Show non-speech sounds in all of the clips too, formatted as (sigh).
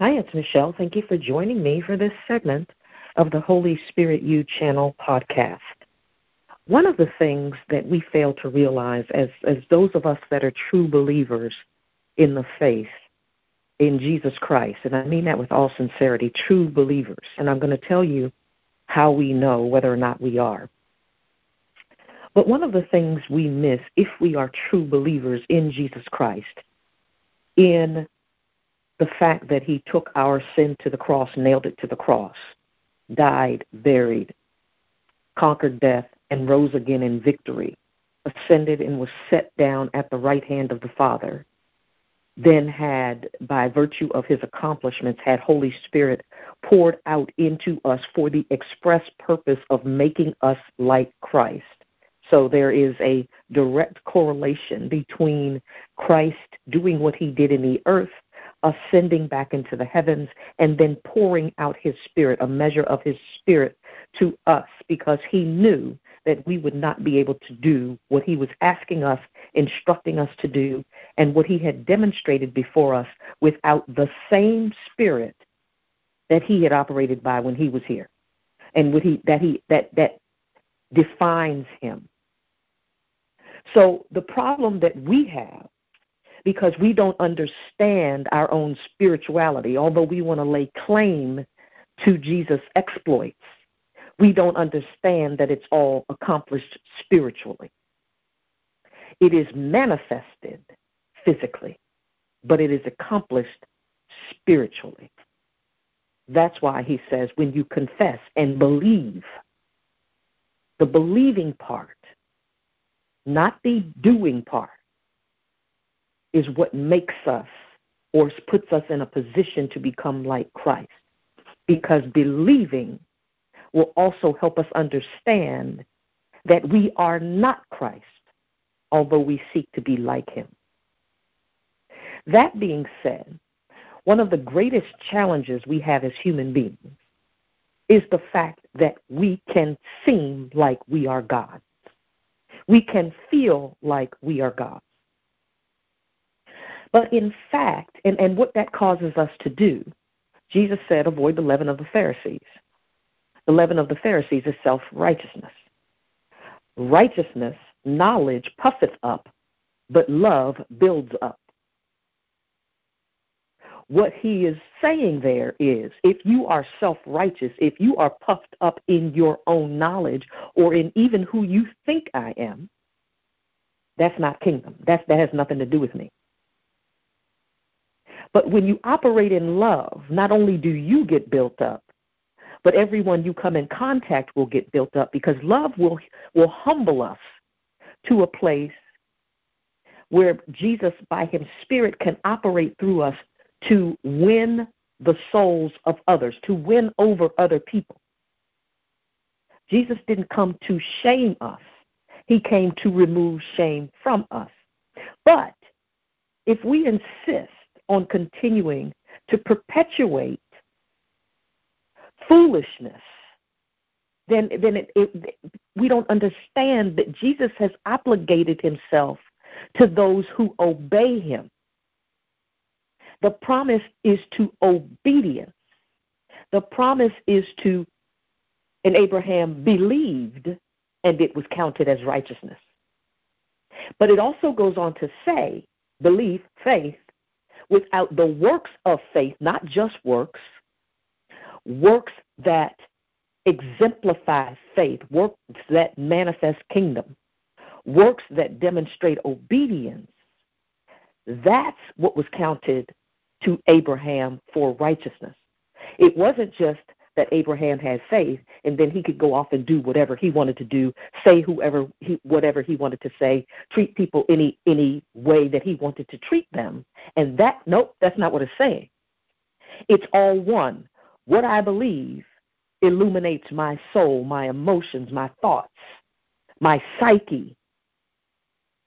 Hi, it's Michelle. Thank you for joining me for this segment of the Holy Spirit U channel podcast. One of the things that we fail to realize as, as those of us that are true believers in the faith in Jesus Christ, and I mean that with all sincerity, true believers, and I'm going to tell you how we know whether or not we are. But one of the things we miss if we are true believers in Jesus Christ, in the fact that he took our sin to the cross, nailed it to the cross, died, buried, conquered death, and rose again in victory, ascended and was set down at the right hand of the Father, then had, by virtue of his accomplishments, had Holy Spirit poured out into us for the express purpose of making us like Christ. So there is a direct correlation between Christ doing what he did in the earth, ascending back into the heavens, and then pouring out his spirit, a measure of his spirit to us, because he knew that we would not be able to do what he was asking us, instructing us to do, and what he had demonstrated before us without the same spirit that he had operated by when he was here. And what he that he that that defines him so the problem that we have, because we don't understand our own spirituality, although we want to lay claim to Jesus' exploits, we don't understand that it's all accomplished spiritually. It is manifested physically, but it is accomplished spiritually. That's why he says when you confess and believe, the believing part not the doing part, is what makes us or puts us in a position to become like Christ. Because believing will also help us understand that we are not Christ, although we seek to be like him. That being said, one of the greatest challenges we have as human beings is the fact that we can seem like we are God we can feel like we are God. But in fact, and, and what that causes us to do, Jesus said, avoid the leaven of the Pharisees. The leaven of the Pharisees is self righteousness. Righteousness, knowledge puffeth up, but love builds up what he is saying there is if you are self righteous, if you are puffed up in your own knowledge or in even who you think I am, that's not kingdom. That's, that has nothing to do with me. But when you operate in love, not only do you get built up, but everyone you come in contact will get built up because love will, will humble us to a place where Jesus, by his Spirit, can operate through us to win the souls of others, to win over other people. Jesus didn't come to shame us, He came to remove shame from us. But if we insist on continuing to perpetuate foolishness, then then it, it, we don't understand that Jesus has obligated himself to those who obey him. The promise is to obedience. The promise is to, and Abraham believed, and it was counted as righteousness. But it also goes on to say, belief, faith, without the works of faith, not just works, works that exemplify faith, works that manifest kingdom, works that demonstrate obedience, that's what was counted to Abraham for righteousness. It wasn't just that Abraham had faith and then he could go off and do whatever he wanted to do, say whoever he, whatever he wanted to say, treat people any any way that he wanted to treat them. And that nope, that's not what it's saying. It's all one. What I believe illuminates my soul, my emotions, my thoughts, my psyche.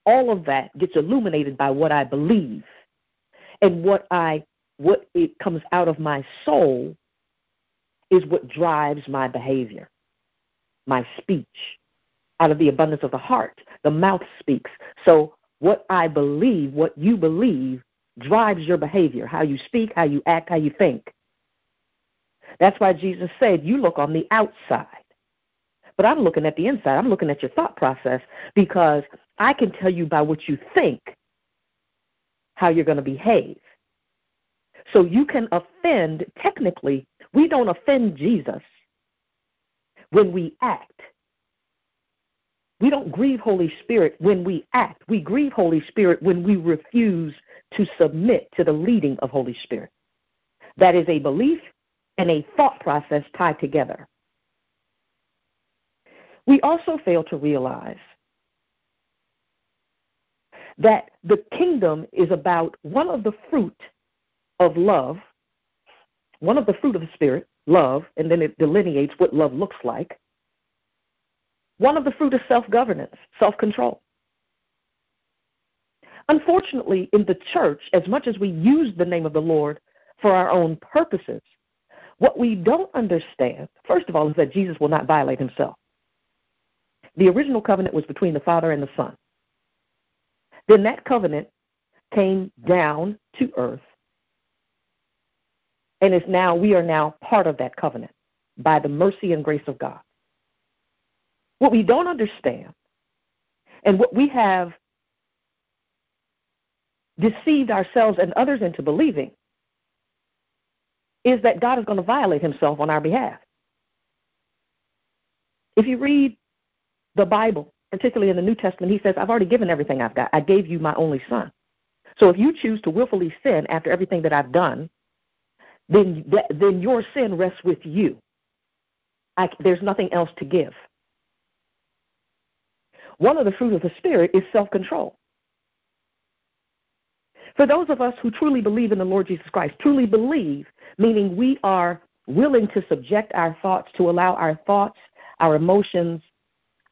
All of that gets illuminated by what I believe and what I what it comes out of my soul is what drives my behavior, my speech. Out of the abundance of the heart, the mouth speaks. So what I believe, what you believe, drives your behavior, how you speak, how you act, how you think. That's why Jesus said, You look on the outside. But I'm looking at the inside. I'm looking at your thought process because I can tell you by what you think how you're going to behave. So you can offend, technically, we don't offend Jesus when we act. We don't grieve Holy Spirit when we act. We grieve Holy Spirit when we refuse to submit to the leading of Holy Spirit. That is a belief and a thought process tied together. We also fail to realize that the kingdom is about one of the fruit of love, one of the fruit of the Spirit, love, and then it delineates what love looks like. One of the fruit is self governance, self control. Unfortunately, in the church, as much as we use the name of the Lord for our own purposes, what we don't understand, first of all, is that Jesus will not violate himself. The original covenant was between the Father and the Son. Then that covenant came down to earth. And is now we are now part of that covenant by the mercy and grace of God. What we don't understand and what we have deceived ourselves and others into believing is that God is going to violate himself on our behalf. If you read the Bible, particularly in the New Testament, he says, I've already given everything I've got. I gave you my only son. So if you choose to willfully sin after everything that I've done, then, then your sin rests with you. I, there's nothing else to give. One of the fruit of the Spirit is self control. For those of us who truly believe in the Lord Jesus Christ, truly believe, meaning we are willing to subject our thoughts, to allow our thoughts, our emotions,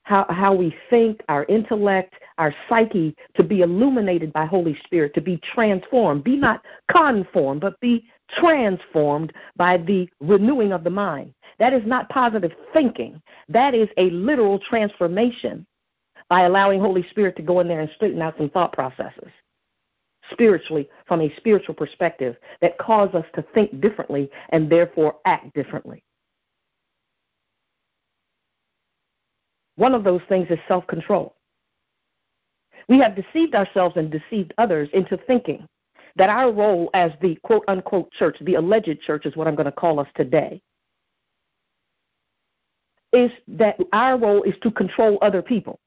how, how we think, our intellect, our psyche to be illuminated by Holy Spirit, to be transformed. Be not conformed, but be transformed by the renewing of the mind. That is not positive thinking. That is a literal transformation by allowing Holy Spirit to go in there and straighten out some thought processes spiritually from a spiritual perspective that cause us to think differently and therefore act differently. One of those things is self control. We have deceived ourselves and deceived others into thinking that our role as the quote unquote church, the alleged church is what I'm going to call us today, is that our role is to control other people.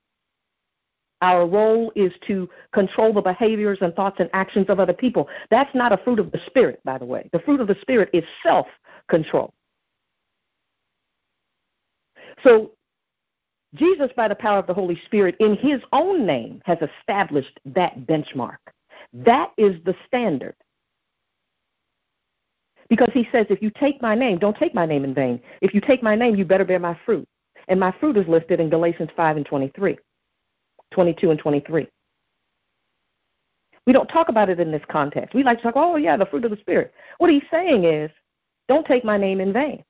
Our role is to control the behaviors and thoughts and actions of other people. That's not a fruit of the Spirit, by the way. The fruit of the Spirit is self control. So Jesus, by the power of the Holy Spirit, in his own name, has established that benchmark. That is the standard. Because he says, if you take my name, don't take my name in vain. If you take my name, you better bear my fruit. And my fruit is listed in Galatians 5 and 23, 22 and 23. We don't talk about it in this context. We like to talk, oh, yeah, the fruit of the Spirit. What he's saying is, don't take my name in vain.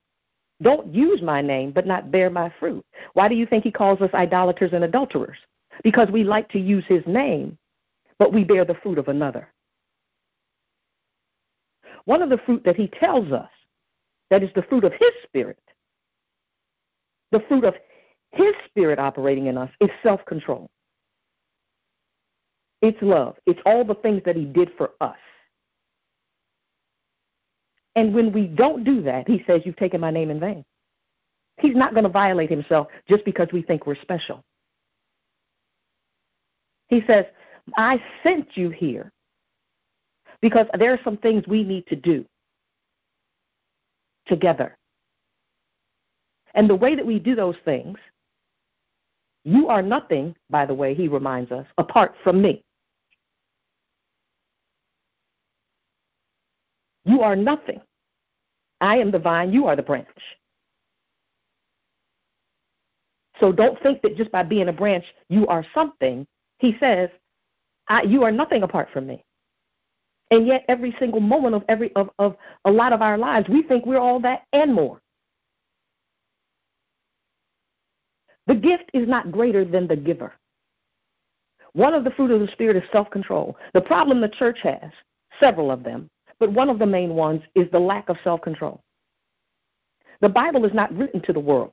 Don't use my name, but not bear my fruit. Why do you think he calls us idolaters and adulterers? Because we like to use his name, but we bear the fruit of another. One of the fruit that he tells us that is the fruit of his spirit, the fruit of his spirit operating in us is self control. It's love. It's all the things that he did for us. And when we don't do that, he says, You've taken my name in vain. He's not going to violate himself just because we think we're special. He says, I sent you here because there are some things we need to do together. And the way that we do those things, you are nothing, by the way, he reminds us, apart from me. You are nothing. I am the vine, you are the branch. So don't think that just by being a branch you are something. He says, you are nothing apart from me. And yet every single moment of every of, of a lot of our lives, we think we're all that and more. The gift is not greater than the giver. One of the fruit of the Spirit is self control. The problem the church has several of them, but one of the main ones is the lack of self control. The Bible is not written to the world,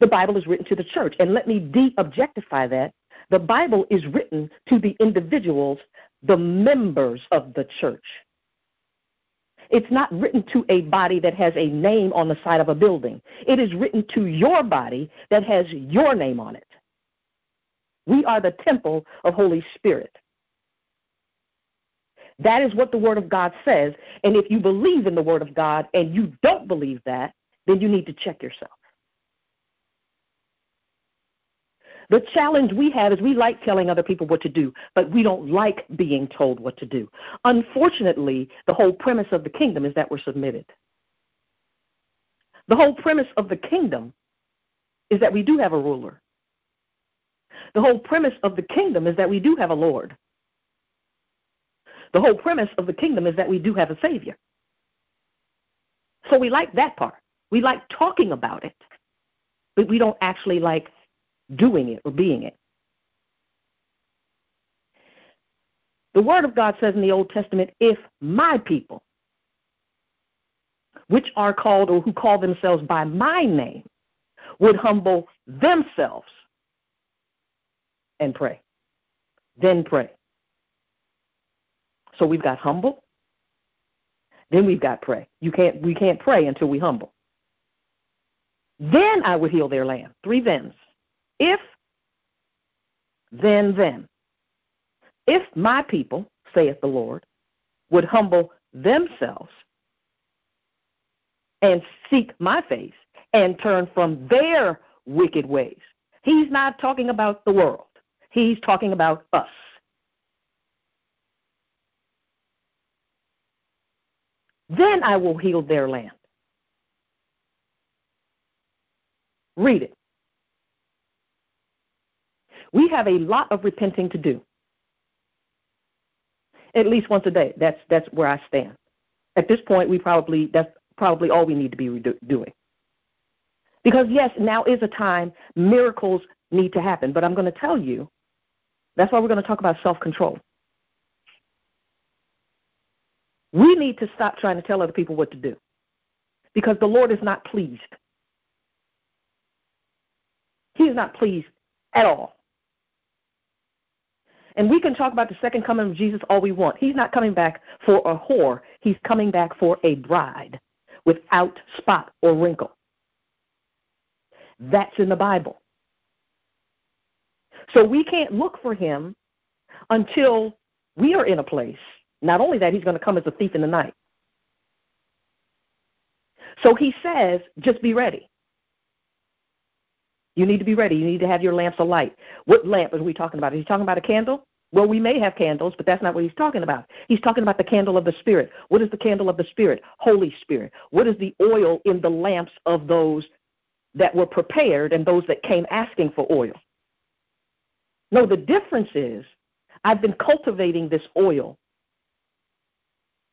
the Bible is written to the church. And let me de objectify that. The Bible is written to the individuals, the members of the church. It's not written to a body that has a name on the side of a building. It is written to your body that has your name on it. We are the temple of Holy Spirit. That is what the Word of God says. And if you believe in the Word of God and you don't believe that, then you need to check yourself. The challenge we have is we like telling other people what to do, but we don't like being told what to do. Unfortunately, the whole premise of the kingdom is that we're submitted. The whole premise of the kingdom is that we do have a ruler. The whole premise of the kingdom is that we do have a Lord. The whole premise of the kingdom is that we do have a Savior. So we like that part. We like talking about it, but we don't actually like doing it or being it. The Word of God says in the Old Testament, if my people, which are called or who call themselves by my name, would humble themselves and pray, then pray. So we've got humble, then we've got pray. You can't we can't pray until we humble. Then I would heal their land. Three thens. If, then, then. If my people, saith the Lord, would humble themselves and seek my face and turn from their wicked ways. He's not talking about the world. He's talking about us. Then I will heal their land. Read it. We have a lot of repenting to do. At least once a day. That's that's where I stand. At this point, we probably that's probably all we need to be doing. Because yes, now is a time miracles need to happen, but I'm going to tell you that's why we're going to talk about self-control. We need to stop trying to tell other people what to do because the Lord is not pleased. He is not pleased at all. And we can talk about the second coming of Jesus all we want. He's not coming back for a whore, he's coming back for a bride without spot or wrinkle. That's in the Bible. So we can't look for him until we are in a place. Not only that, he's going to come as a thief in the night. So he says, just be ready. You need to be ready. You need to have your lamps alight. What lamp are we talking about? Is he talking about a candle? Well, we may have candles, but that's not what he's talking about. He's talking about the candle of the Spirit. What is the candle of the Spirit? Holy Spirit. What is the oil in the lamps of those that were prepared and those that came asking for oil? No, the difference is I've been cultivating this oil.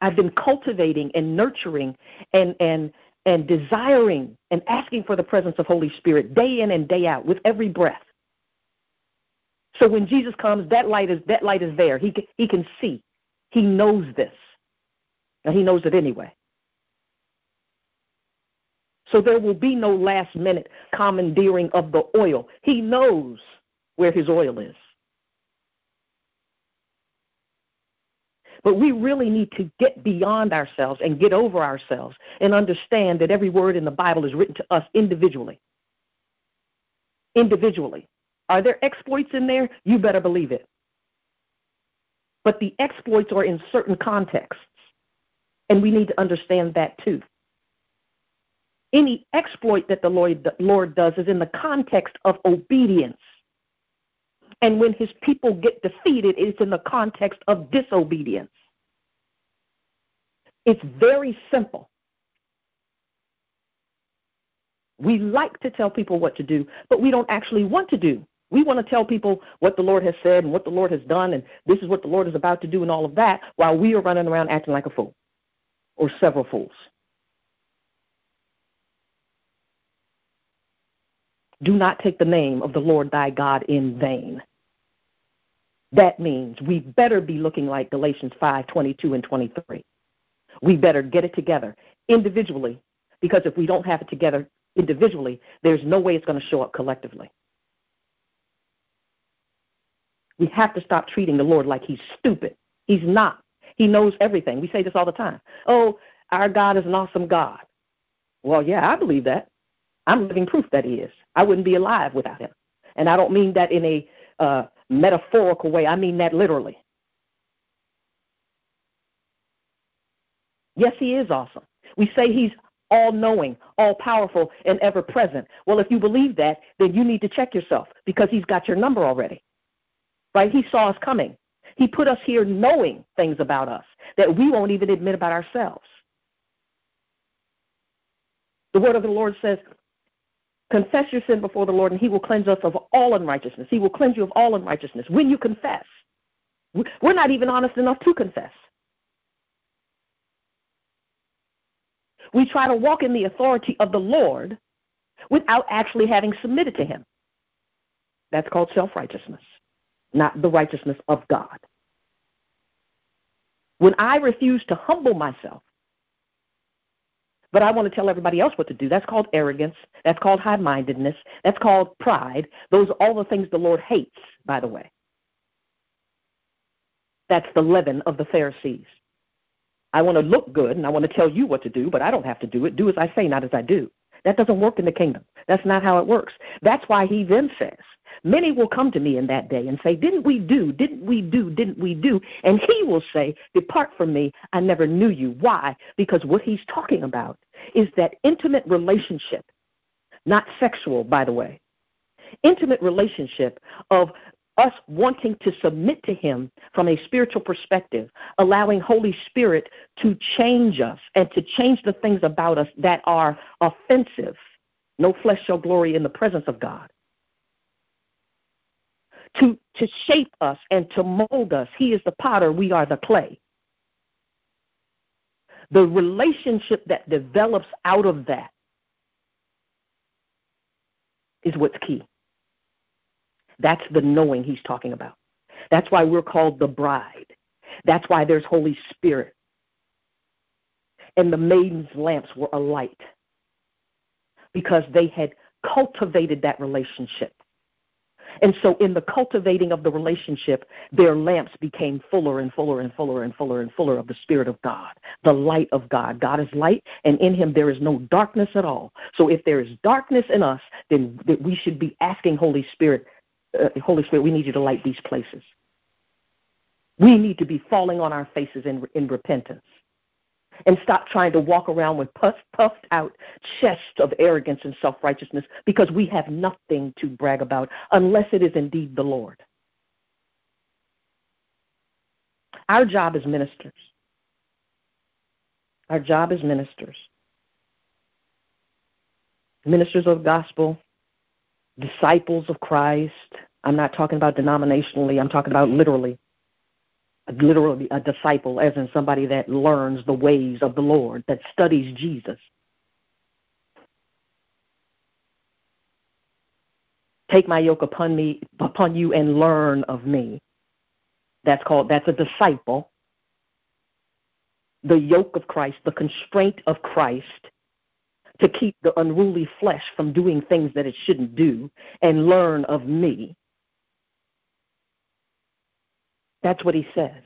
I've been cultivating and nurturing and, and, and desiring and asking for the presence of Holy Spirit day in and day out with every breath. So when Jesus comes, that light is that light is there. He he can see. He knows this. And he knows it anyway. So there will be no last minute commandeering of the oil. He knows where his oil is. But we really need to get beyond ourselves and get over ourselves and understand that every word in the Bible is written to us individually. Individually. Are there exploits in there? You better believe it. But the exploits are in certain contexts, and we need to understand that too. Any exploit that the Lord, does is in the context of obedience. And when his people get defeated, it's in the context of disobedience. It's very simple. We like to tell people what to do, but we don't actually want to do. We want to tell people what the Lord has said and what the Lord has done, and this is what the Lord is about to do, and all of that, while we are running around acting like a fool or several fools. Do not take the name of the Lord thy God in vain. That means we better be looking like Galatians 5 22 and 23. We better get it together individually, because if we don't have it together individually, there's no way it's going to show up collectively. We have to stop treating the Lord like he's stupid. He's not. He knows everything. We say this all the time. Oh, our God is an awesome God. Well, yeah, I believe that. I'm living proof that he is. I wouldn't be alive without him. And I don't mean that in a uh, metaphorical way, I mean that literally. Yes, he is awesome. We say he's all knowing, all powerful, and ever present. Well, if you believe that, then you need to check yourself because he's got your number already. Right? He saw us coming. He put us here knowing things about us that we won't even admit about ourselves. The word of the Lord says, Confess your sin before the Lord, and He will cleanse us of all unrighteousness. He will cleanse you of all unrighteousness when you confess. We're not even honest enough to confess. We try to walk in the authority of the Lord without actually having submitted to Him. That's called self righteousness, not the righteousness of God. When I refuse to humble myself, but I want to tell everybody else what to do, that's called arrogance. That's called high mindedness. That's called pride. Those are all the things the Lord hates, by the way. That's the leaven of the Pharisees. I want to look good and I want to tell you what to do, but I don't have to do it. Do as I say, not as I do. That doesn't work in the kingdom. That's not how it works. That's why he then says, Many will come to me in that day and say, Didn't we do? Didn't we do? Didn't we do? And he will say, Depart from me. I never knew you. Why? Because what he's talking about is that intimate relationship, not sexual, by the way, intimate relationship of us wanting to submit to Him from a spiritual perspective, allowing Holy Spirit to change us and to change the things about us that are offensive. No flesh shall glory in the presence of God. To, to shape us and to mold us. He is the potter, we are the clay. The relationship that develops out of that is what's key. That's the knowing he's talking about. That's why we're called the bride. That's why there's Holy Spirit. And the maiden's lamps were alight because they had cultivated that relationship. And so, in the cultivating of the relationship, their lamps became fuller and fuller and fuller and fuller and fuller of the Spirit of God, the light of God. God is light, and in Him there is no darkness at all. So, if there is darkness in us, then we should be asking Holy Spirit, uh, Holy Spirit, we need you to light these places. We need to be falling on our faces in, in repentance and stop trying to walk around with puffed, puffed out chests of arrogance and self righteousness because we have nothing to brag about unless it is indeed the Lord. Our job as ministers, our job as ministers, ministers of gospel, disciples of Christ. I'm not talking about denominationally, I'm talking about literally. Literally, a disciple, as in somebody that learns the ways of the Lord, that studies Jesus. Take my yoke upon me, upon you, and learn of me. That's called. That's a disciple. The yoke of Christ, the constraint of Christ, to keep the unruly flesh from doing things that it shouldn't do and learn of me. That's what he says.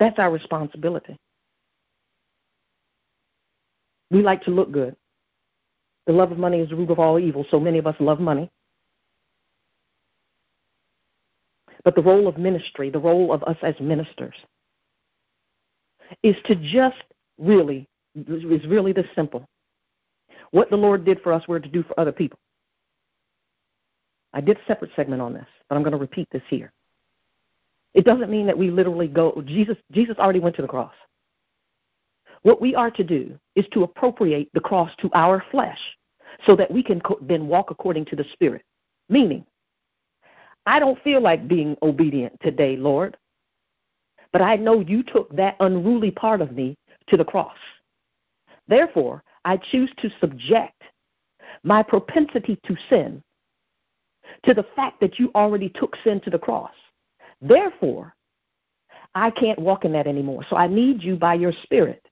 That's our responsibility. We like to look good. The love of money is the root of all evil, so many of us love money. But the role of ministry, the role of us as ministers, is to just really, is really this simple. What the Lord did for us, we're to do for other people. I did a separate segment on this, but I'm going to repeat this here. It doesn't mean that we literally go, Jesus, Jesus already went to the cross. What we are to do is to appropriate the cross to our flesh so that we can co- then walk according to the Spirit. Meaning, I don't feel like being obedient today, Lord. But I know you took that unruly part of me to the cross. Therefore, I choose to subject my propensity to sin to the fact that you already took sin to the cross. Therefore, I can't walk in that anymore. So I need you by your spirit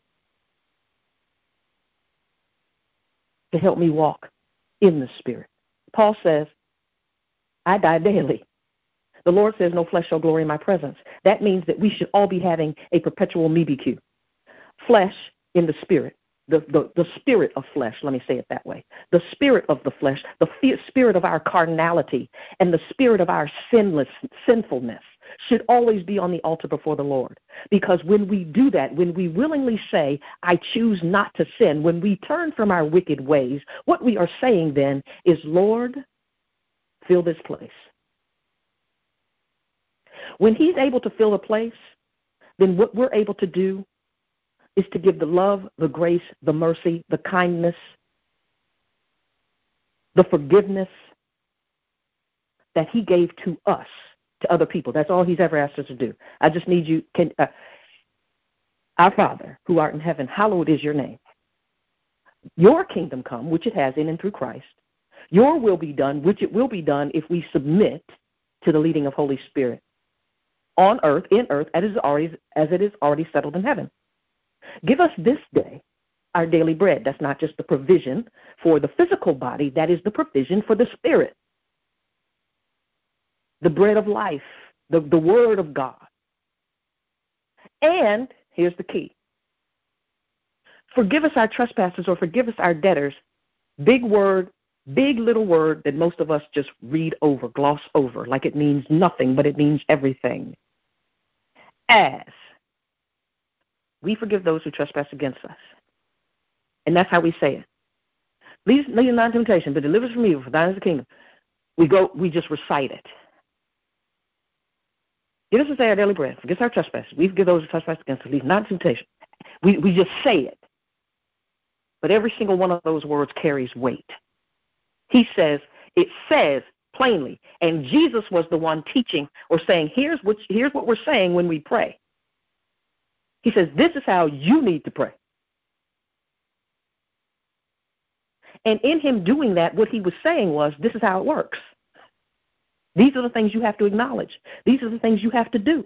to help me walk in the spirit. Paul says, I die daily. The Lord says, No flesh shall glory in my presence. That means that we should all be having a perpetual MEBQ. Flesh in the spirit. The, the, the spirit of flesh, let me say it that way. The spirit of the flesh, the spirit of our carnality, and the spirit of our sinless sinfulness should always be on the altar before the Lord. Because when we do that, when we willingly say, I choose not to sin, when we turn from our wicked ways, what we are saying then is, Lord, fill this place. When He's able to fill a place, then what we're able to do is to give the love, the grace, the mercy, the kindness, the forgiveness that He gave to us to other people. That's all he's ever asked us to do. I just need you. Can uh, our Father who art in heaven, hallowed is your name. Your kingdom come, which it has in and through Christ. Your will be done, which it will be done if we submit to the leading of Holy Spirit on earth, in earth, as it is already, as it is already settled in heaven. Give us this day our daily bread. That's not just the provision for the physical body, that is the provision for the spirit the bread of life, the, the word of God. And here's the key forgive us our trespasses or forgive us our debtors. Big word, big little word that most of us just read over, gloss over, like it means nothing, but it means everything. As we forgive those who trespass against us. And that's how we say it. Lead us not temptation, but deliver us from evil, for thine is the kingdom. We go we just recite it. Give us this day our daily bread. Forgive our trespasses. We forgive those who trespass against us. Lead not temptation. We, we just say it. But every single one of those words carries weight. He says, it says plainly, and Jesus was the one teaching or saying, here's what, here's what we're saying when we pray. He says, this is how you need to pray. And in him doing that, what he was saying was, this is how it works. These are the things you have to acknowledge. These are the things you have to do.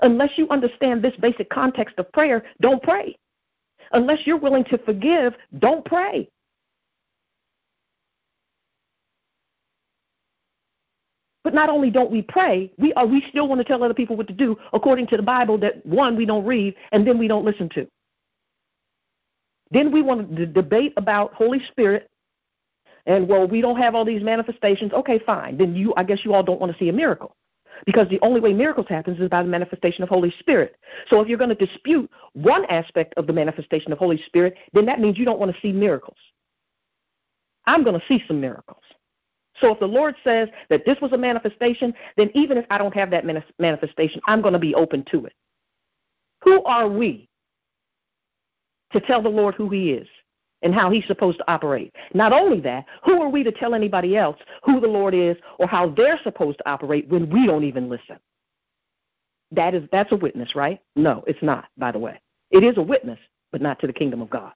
Unless you understand this basic context of prayer, don't pray. Unless you're willing to forgive, don't pray. But not only don't we pray, we are we still want to tell other people what to do according to the Bible that one we don't read and then we don't listen to. Then we want to debate about Holy Spirit and well, we don't have all these manifestations. Okay, fine. Then you, I guess you all don't want to see a miracle. Because the only way miracles happens is by the manifestation of Holy Spirit. So if you're going to dispute one aspect of the manifestation of Holy Spirit, then that means you don't want to see miracles. I'm going to see some miracles. So if the Lord says that this was a manifestation, then even if I don't have that manifestation, I'm going to be open to it. Who are we to tell the Lord who He is? and how he's supposed to operate. Not only that, who are we to tell anybody else who the Lord is or how they're supposed to operate when we don't even listen? That is that's a witness, right? No, it's not, by the way. It is a witness, but not to the kingdom of God.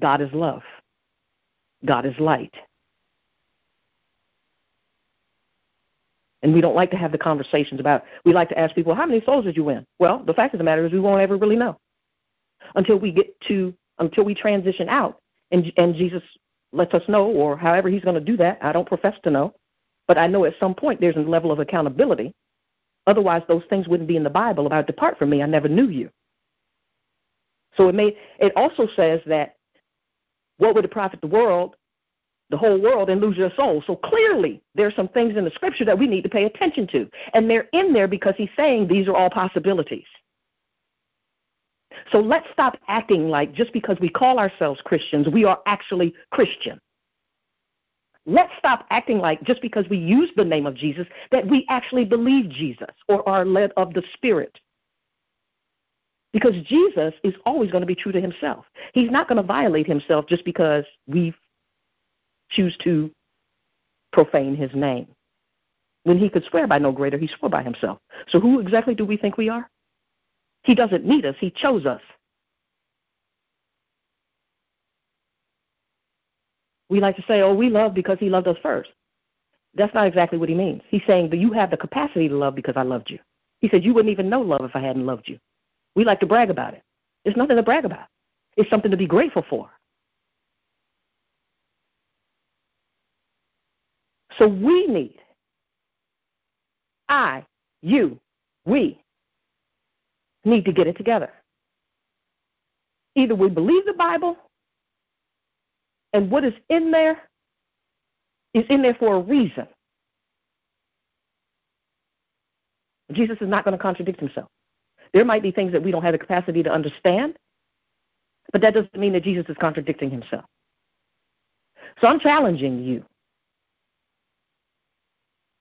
God is love. God is light. And we don't like to have the conversations about, we like to ask people, how many souls did you win? Well, the fact of the matter is we won't ever really know until we get to until we transition out and and Jesus lets us know or however he's going to do that. I don't profess to know, but I know at some point there's a level of accountability. Otherwise those things wouldn't be in the Bible about depart from me, I never knew you. So it may it also says that what would it profit the world, the whole world, and lose your soul? So clearly there's some things in the scripture that we need to pay attention to. And they're in there because he's saying these are all possibilities. So let's stop acting like just because we call ourselves Christians, we are actually Christian. Let's stop acting like just because we use the name of Jesus that we actually believe Jesus or are led of the Spirit. Because Jesus is always going to be true to himself. He's not going to violate himself just because we choose to profane his name. When he could swear by no greater, he swore by himself. So who exactly do we think we are? He doesn't need us, He chose us. We like to say, oh, we love because he loved us first. That's not exactly what he means. He's saying that you have the capacity to love because I loved you. He said you wouldn't even know love if I hadn't loved you. We like to brag about it. There's nothing to brag about. It's something to be grateful for. So we need, I, you, we need to get it together. Either we believe the Bible and what is in there is in there for a reason. Jesus is not going to contradict himself. There might be things that we don't have the capacity to understand, but that doesn't mean that Jesus is contradicting himself. So I'm challenging you.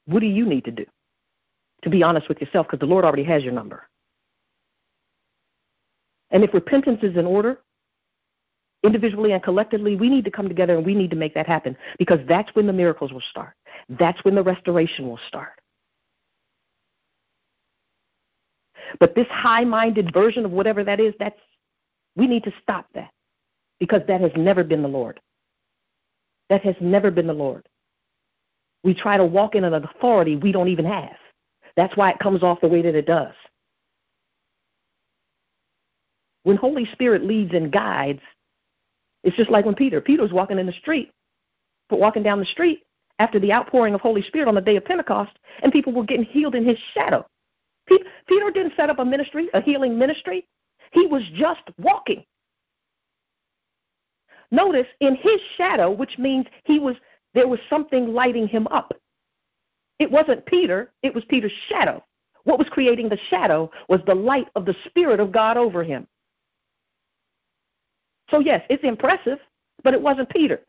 What do you need to do? To be honest with yourself, because the Lord already has your number. And if repentance is in order, individually and collectively, we need to come together and we need to make that happen because that's when the miracles will start. That's when the restoration will start. But this high minded version of whatever that is, that's we need to stop that because that has never been the Lord. That has never been the Lord. We try to walk in an authority we don't even have. That's why it comes off the way that it does. When Holy Spirit leads and guides, it's just like when Peter. Peter was walking in the street, but walking down the street after the outpouring of Holy Spirit on the day of Pentecost, and people were getting healed in his shadow. Peter didn't set up a ministry, a healing ministry. He was just walking. Notice in his shadow, which means he was there was something lighting him up. It wasn't Peter, it was Peter's shadow. What was creating the shadow was the light of the Spirit of God over him. So, yes, it's impressive, but it wasn't Peter.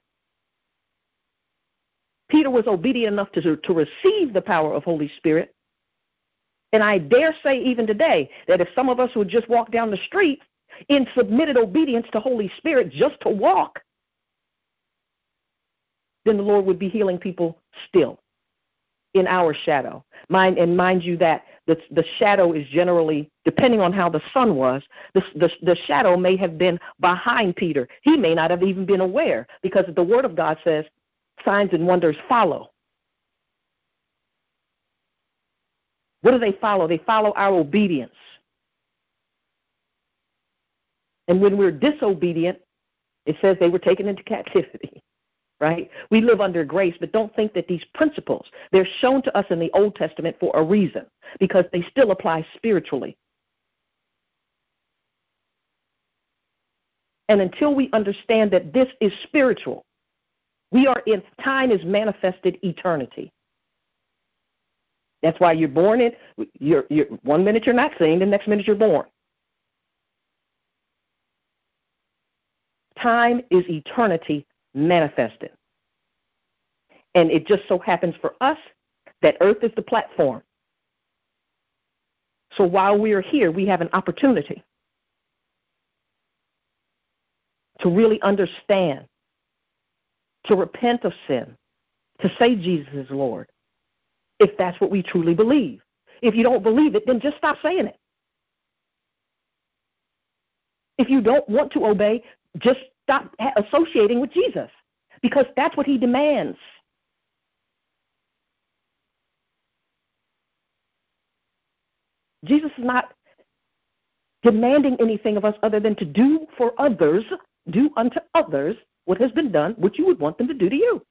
Peter was obedient enough to, to receive the power of Holy Spirit. And I dare say, even today, that if some of us would just walk down the street in submitted obedience to Holy Spirit just to walk, then the Lord would be healing people still in our shadow. Mind and mind you that the the shadow is generally depending on how the sun was. The, the the shadow may have been behind Peter. He may not have even been aware because the Word of God says signs and wonders follow. What do they follow? They follow our obedience. And when we're disobedient, it says they were taken into captivity (laughs) right? We live under grace, but don't think that these principles, they're shown to us in the Old Testament for a reason, because they still apply spiritually. And until we understand that this is spiritual, we are in time is manifested eternity. That's why you're born in you're, you're one minute you're not seen, the next minute you're born. Time is eternity manifested. And it just so happens for us that earth is the platform. So while we are here, we have an opportunity to really understand, to repent of sin, to say Jesus is Lord, if that's what we truly believe. If you don't believe it, then just stop saying it. If you don't want to obey, just stop associating with Jesus because that's what he demands. Jesus is not demanding anything of us other than to do for others, do unto others what has been done, what you would want them to do to you.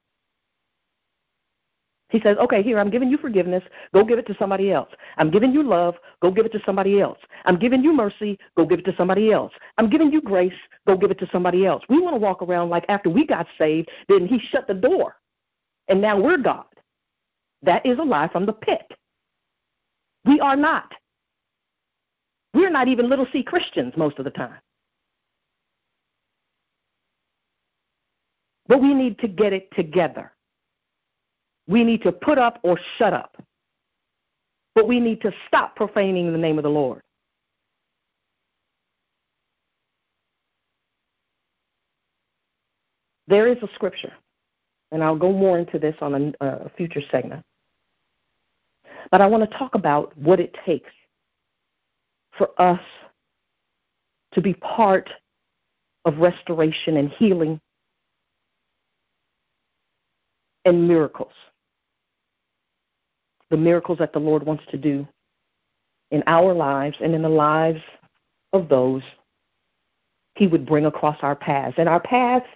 He says, okay, here, I'm giving you forgiveness. Go give it to somebody else. I'm giving you love. Go give it to somebody else. I'm giving you mercy. Go give it to somebody else. I'm giving you grace. Go give it to somebody else. We want to walk around like after we got saved, then he shut the door. And now we're God. That is a lie from the pit. We are not. We're not even little c Christians most of the time. But we need to get it together. We need to put up or shut up. But we need to stop profaning the name of the Lord. There is a scripture, and I'll go more into this on a, a future segment. But I want to talk about what it takes for us to be part of restoration and healing and miracles. The miracles that the Lord wants to do in our lives and in the lives of those he would bring across our paths. And our paths,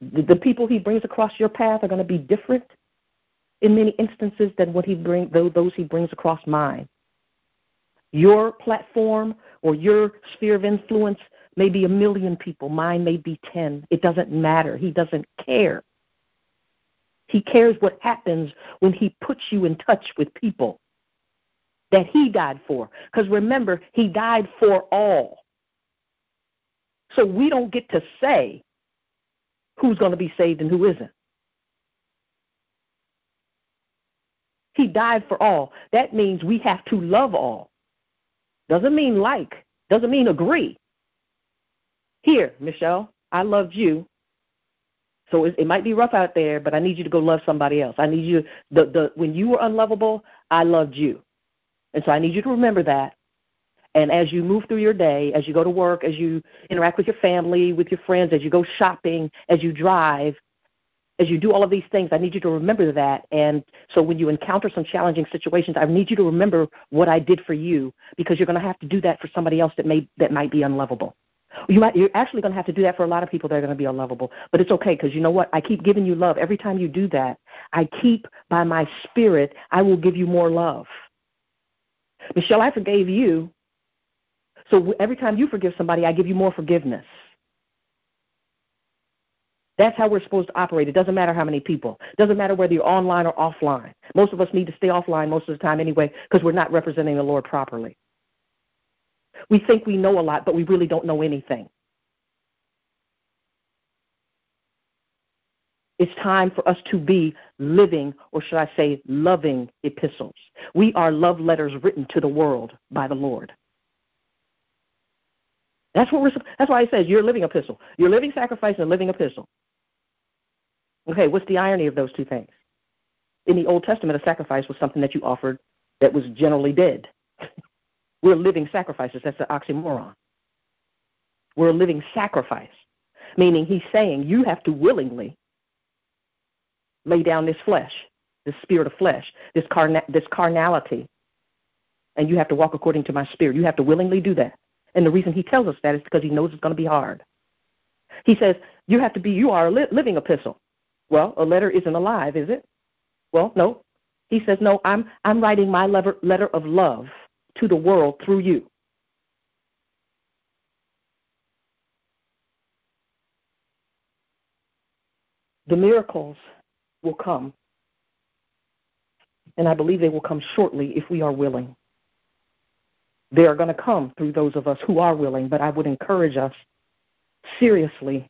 the people he brings across your path are going to be different in many instances than what he bring those he brings across mine. Your platform or your sphere of influence may be a million people, mine may be 10. It doesn't matter. He doesn't care. He cares what happens when he puts you in touch with people that he died for. Because remember, he died for all. So we don't get to say who's going to be saved and who isn't. He died for all. That means we have to love all. Doesn't mean like, doesn't mean agree. Here, Michelle, I loved you. So it, it might be rough out there, but I need you to go love somebody else. I need you the the when you were unlovable, I loved you. And so I need you to remember that. And as you move through your day, as you go to work, as you interact with your family, with your friends, as you go shopping, as you drive, as you do all of these things, I need you to remember that. And so when you encounter some challenging situations, I need you to remember what I did for you because you're going to have to do that for somebody else that may that might be unlovable. You might, you're actually going to have to do that for a lot of people that are going to be unlovable. But it's okay because you know what? I keep giving you love. Every time you do that, I keep by my spirit, I will give you more love. Michelle, I forgave you. So every time you forgive somebody, I give you more forgiveness. That's how we're supposed to operate. It doesn't matter how many people. It doesn't matter whether you're online or offline. Most of us need to stay offline most of the time anyway because we're not representing the Lord properly. We think we know a lot, but we really don't know anything. It's time for us to be living, or should I say, loving epistles. We are love letters written to the world by the Lord. That's what we're. That's why it says you're a living epistle. You're a living sacrifice and a living epistle. Okay, what's the irony of those two things? In the Old Testament, a sacrifice was something that you offered that was generally dead. We're living sacrifices. That's the oxymoron. We're a living sacrifice, meaning he's saying you have to willingly lay down this flesh, this spirit of flesh, this, carna- this carnality, and you have to walk according to my spirit. You have to willingly do that. And the reason he tells us that is because he knows it's going to be hard. He says, You have to be, you are a li- living epistle. Well, a letter isn't alive, is it? Well, no. He says, No, I'm, I'm writing my letter of love to the world through you. The miracles will come, and I believe they will come shortly if we are willing. They are going to come through those of us who are willing, but I would encourage us seriously,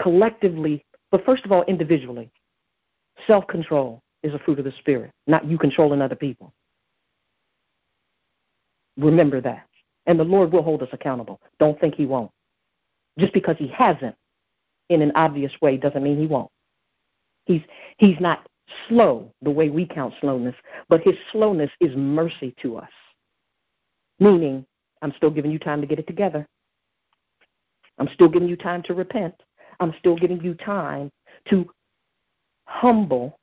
collectively, but first of all, individually. Self control is a fruit of the Spirit, not you controlling other people. Remember that. And the Lord will hold us accountable. Don't think He won't. Just because He hasn't in an obvious way doesn't mean He won't. He's, he's not slow the way we count slowness, but His slowness is mercy to us. Meaning, I'm still giving you time to get it together. I'm still giving you time to repent. I'm still giving you time to humble,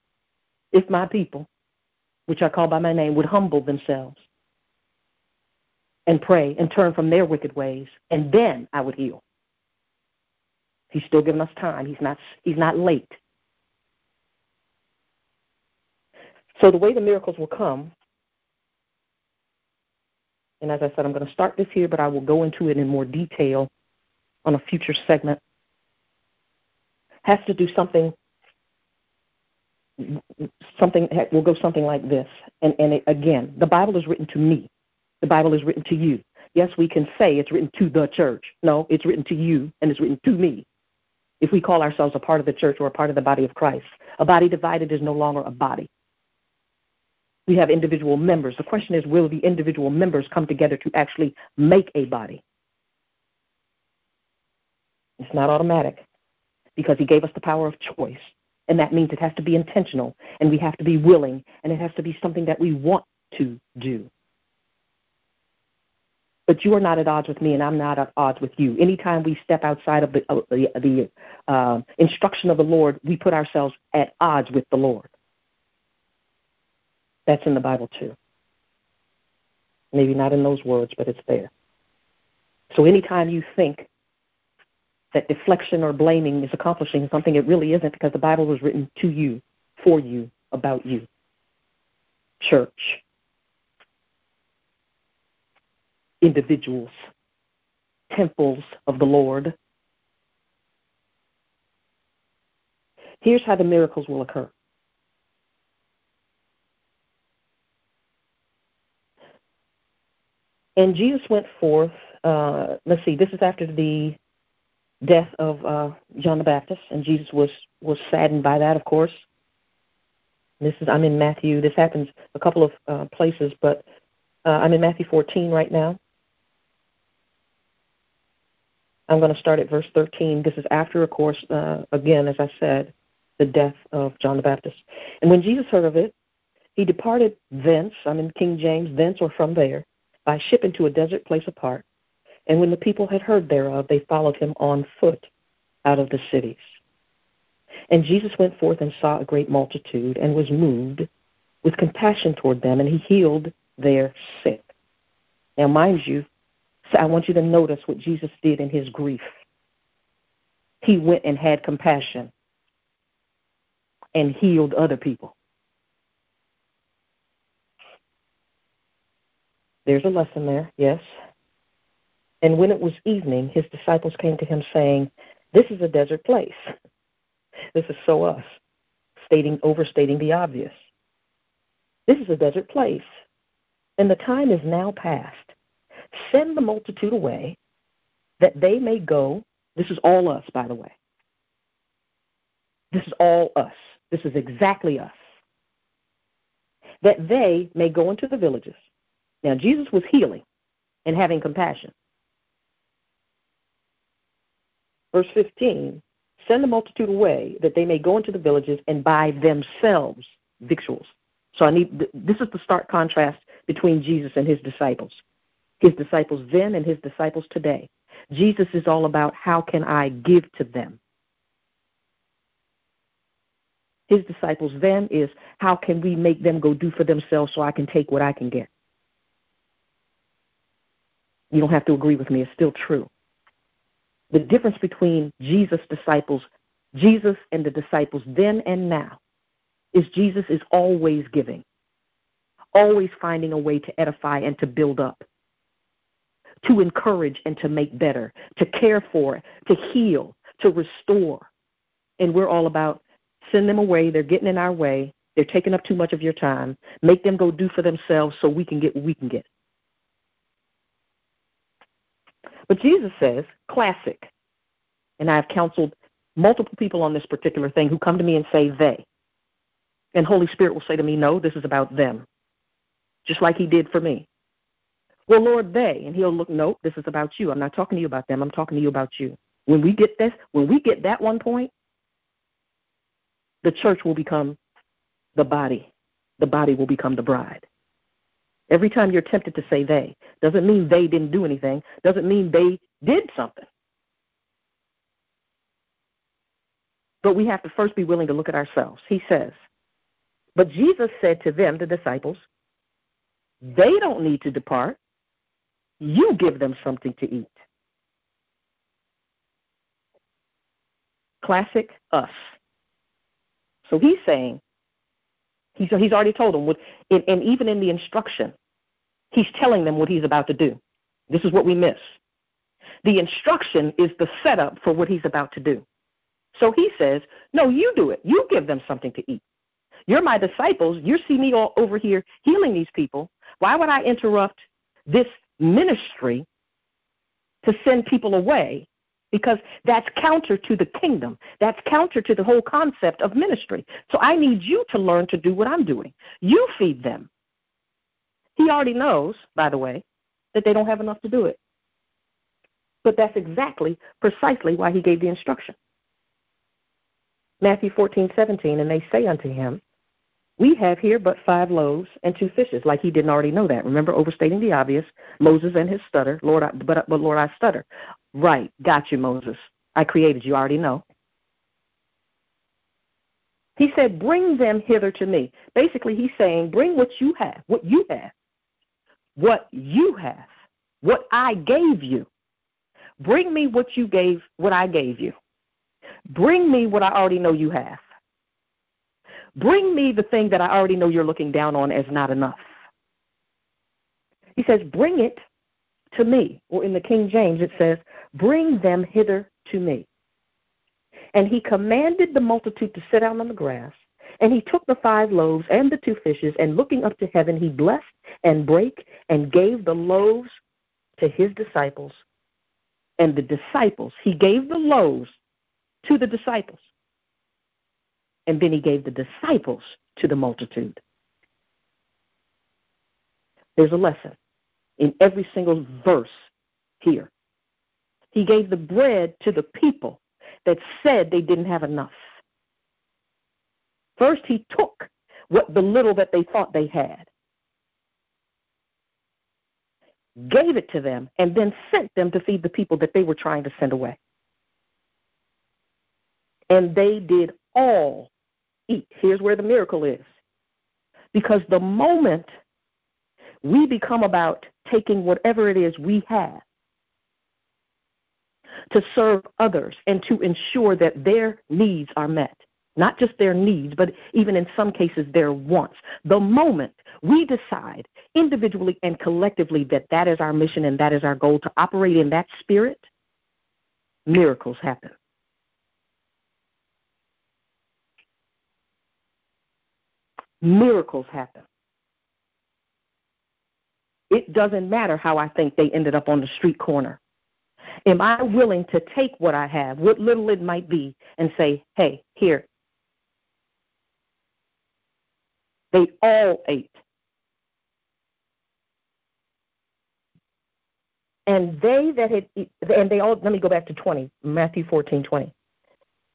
if my people, which I call by my name, would humble themselves and pray and turn from their wicked ways, and then I would heal. He's still giving us time. He's not he's not late. So the way the miracles will come, and as I said, I'm going to start this here, but I will go into it in more detail on a future segment, has to do something something will go something like this. And, and it, again, the Bible is written to me. The Bible is written to you. Yes, we can say it's written to the church. No, it's written to you and it's written to me. If we call ourselves a part of the church or a part of the body of Christ, a body divided is no longer a body. We have individual members. The question is will the individual members come together to actually make a body? It's not automatic because he gave us the power of choice. And that means it has to be intentional and we have to be willing and it has to be something that we want to do. But you are not at odds with me, and I'm not at odds with you. Anytime we step outside of the, uh, the, the uh, instruction of the Lord, we put ourselves at odds with the Lord. That's in the Bible too. Maybe not in those words, but it's there. So anytime you think that deflection or blaming is accomplishing something, it really isn't because the Bible was written to you, for you, about you. Church. Individuals. Temples of the Lord. Here's how the miracles will occur. And Jesus went forth. Uh, let's see, this is after the death of uh, John the Baptist, and Jesus was was saddened by that, of course. This is I'm in Matthew. This happens a couple of uh, places, but uh, I'm in Matthew 14 right now. I'm going to start at verse 13. This is after, of course, uh, again, as I said, the death of John the Baptist. And when Jesus heard of it, he departed thence, I'm in King James, thence or from there, by ship into a desert place apart. And when the people had heard thereof, they followed him on foot out of the cities. And Jesus went forth and saw a great multitude, and was moved with compassion toward them, and he healed their sick. Now, mind you, I want you to notice what Jesus did in his grief. He went and had compassion and healed other people. There's a lesson there, yes. And when it was evening, his disciples came to him saying, This is a desert place. This is so us, stating overstating the obvious. This is a desert place, and the time is now past. Send the multitude away, that they may go. This is all us, by the way. This is all us. This is exactly us. That they may go into the villages now, Jesus was healing and having compassion. Verse 15 Send the multitude away that they may go into the villages and buy themselves victuals. So I need this is the stark contrast between Jesus and his disciples. His disciples then and his disciples today. Jesus is all about how can I give to them? His disciples then is how can we make them go do for themselves so I can take what I can get? You don't have to agree with me, it's still true. The difference between Jesus' disciples, Jesus and the disciples then and now, is Jesus is always giving, always finding a way to edify and to build up, to encourage and to make better, to care for, to heal, to restore. And we're all about send them away, they're getting in our way, they're taking up too much of your time, make them go do for themselves so we can get what we can get. But Jesus says, classic. And I've counseled multiple people on this particular thing who come to me and say they. And Holy Spirit will say to me, no, this is about them. Just like he did for me. Well, Lord, they. And he'll look, nope, this is about you. I'm not talking to you about them. I'm talking to you about you. When we get this, when we get that one point, the church will become the body. The body will become the bride. Every time you're tempted to say they, doesn't mean they didn't do anything, doesn't mean they did something. But we have to first be willing to look at ourselves. He says, But Jesus said to them, the disciples, they don't need to depart. You give them something to eat. Classic us. So he's saying, He's, he's already told them, what, and, and even in the instruction, he's telling them what he's about to do. This is what we miss. The instruction is the setup for what he's about to do. So he says, No, you do it. You give them something to eat. You're my disciples. You see me all over here healing these people. Why would I interrupt this ministry to send people away because that's counter to the kingdom. That's counter to the whole concept of ministry. So I need you to learn to do what I'm doing. You feed them. He already knows, by the way, that they don't have enough to do it. But that's exactly, precisely why he gave the instruction. Matthew 14, 17, and they say unto him, We have here but five loaves and two fishes, like he didn't already know that. Remember, overstating the obvious, Moses and his stutter. Lord, I, but, but Lord, I stutter. Right, got you, Moses. I created you, I already know. He said, Bring them hither to me. Basically, he's saying, Bring what you have, what you have, what you have, what I gave you. Bring me what you gave, what I gave you. Bring me what I already know you have. Bring me the thing that I already know you're looking down on as not enough. He says, Bring it to me. Or in the King James, it says, Bring them hither to me. And he commanded the multitude to sit down on the grass. And he took the five loaves and the two fishes, and looking up to heaven, he blessed and brake and gave the loaves to his disciples. And the disciples, he gave the loaves to the disciples. And then he gave the disciples to the multitude. There's a lesson in every single verse here. He gave the bread to the people that said they didn't have enough. First, he took what the little that they thought they had, gave it to them, and then sent them to feed the people that they were trying to send away. And they did all eat. Here's where the miracle is. Because the moment we become about taking whatever it is we have to serve others and to ensure that their needs are met. Not just their needs, but even in some cases their wants. The moment we decide individually and collectively that that is our mission and that is our goal to operate in that spirit, miracles happen. Miracles happen. It doesn't matter how I think they ended up on the street corner. Am I willing to take what I have, what little it might be, and say, hey, here? They all ate. And they that had, and they all, let me go back to 20, Matthew 14, 20.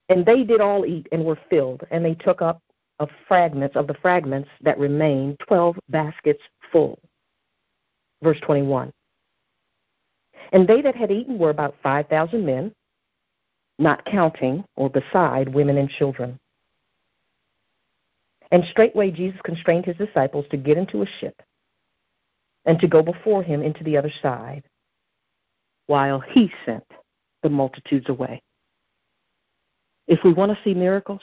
And they did all eat and were filled, and they took up of fragments, of the fragments that remained, 12 baskets full. Verse 21. And they that had eaten were about 5,000 men, not counting or beside women and children. And straightway Jesus constrained his disciples to get into a ship and to go before him into the other side, while he sent the multitudes away. If we want to see miracles,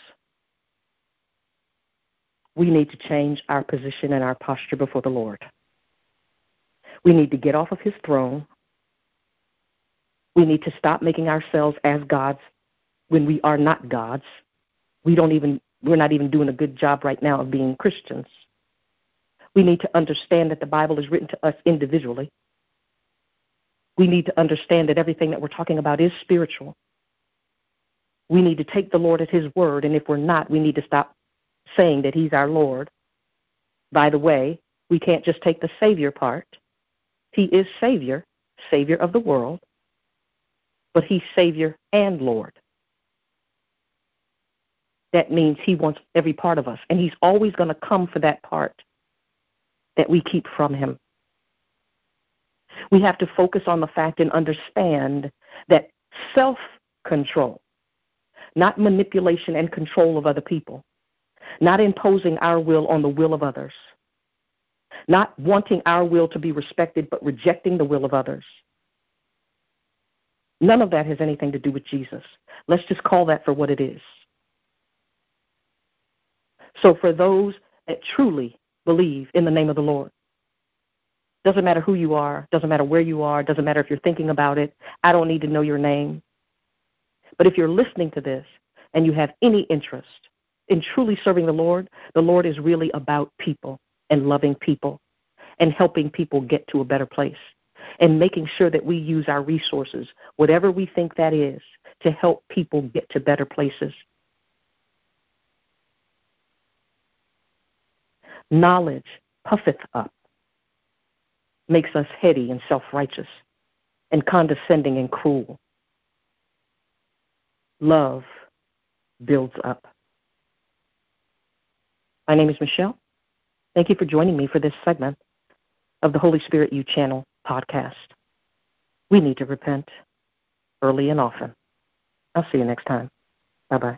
we need to change our position and our posture before the Lord. We need to get off of his throne we need to stop making ourselves as gods when we are not gods. We don't even we're not even doing a good job right now of being Christians. We need to understand that the Bible is written to us individually. We need to understand that everything that we're talking about is spiritual. We need to take the Lord at His word, and if we're not, we need to stop saying that He's our Lord. By the way, we can't just take the Savior part. He is Savior, Savior of the world but He's Savior and Lord. That means He wants every part of us, and He's always going to come for that part that we keep from Him. We have to focus on the fact and understand that self control, not manipulation and control of other people, not imposing our will on the will of others, not wanting our will to be respected but rejecting the will of others None of that has anything to do with Jesus. Let's just call that for what it is. So, for those that truly believe in the name of the Lord, doesn't matter who you are, doesn't matter where you are, doesn't matter if you're thinking about it, I don't need to know your name. But if you're listening to this and you have any interest in truly serving the Lord, the Lord is really about people and loving people and helping people get to a better place and making sure that we use our resources, whatever we think that is, to help people get to better places. Knowledge puffeth up, makes us heady and self righteous, and condescending and cruel. Love builds up. My name is Michelle. Thank you for joining me for this segment of the Holy Spirit U Channel podcast. We need to repent early and often. I'll see you next time. Bye bye.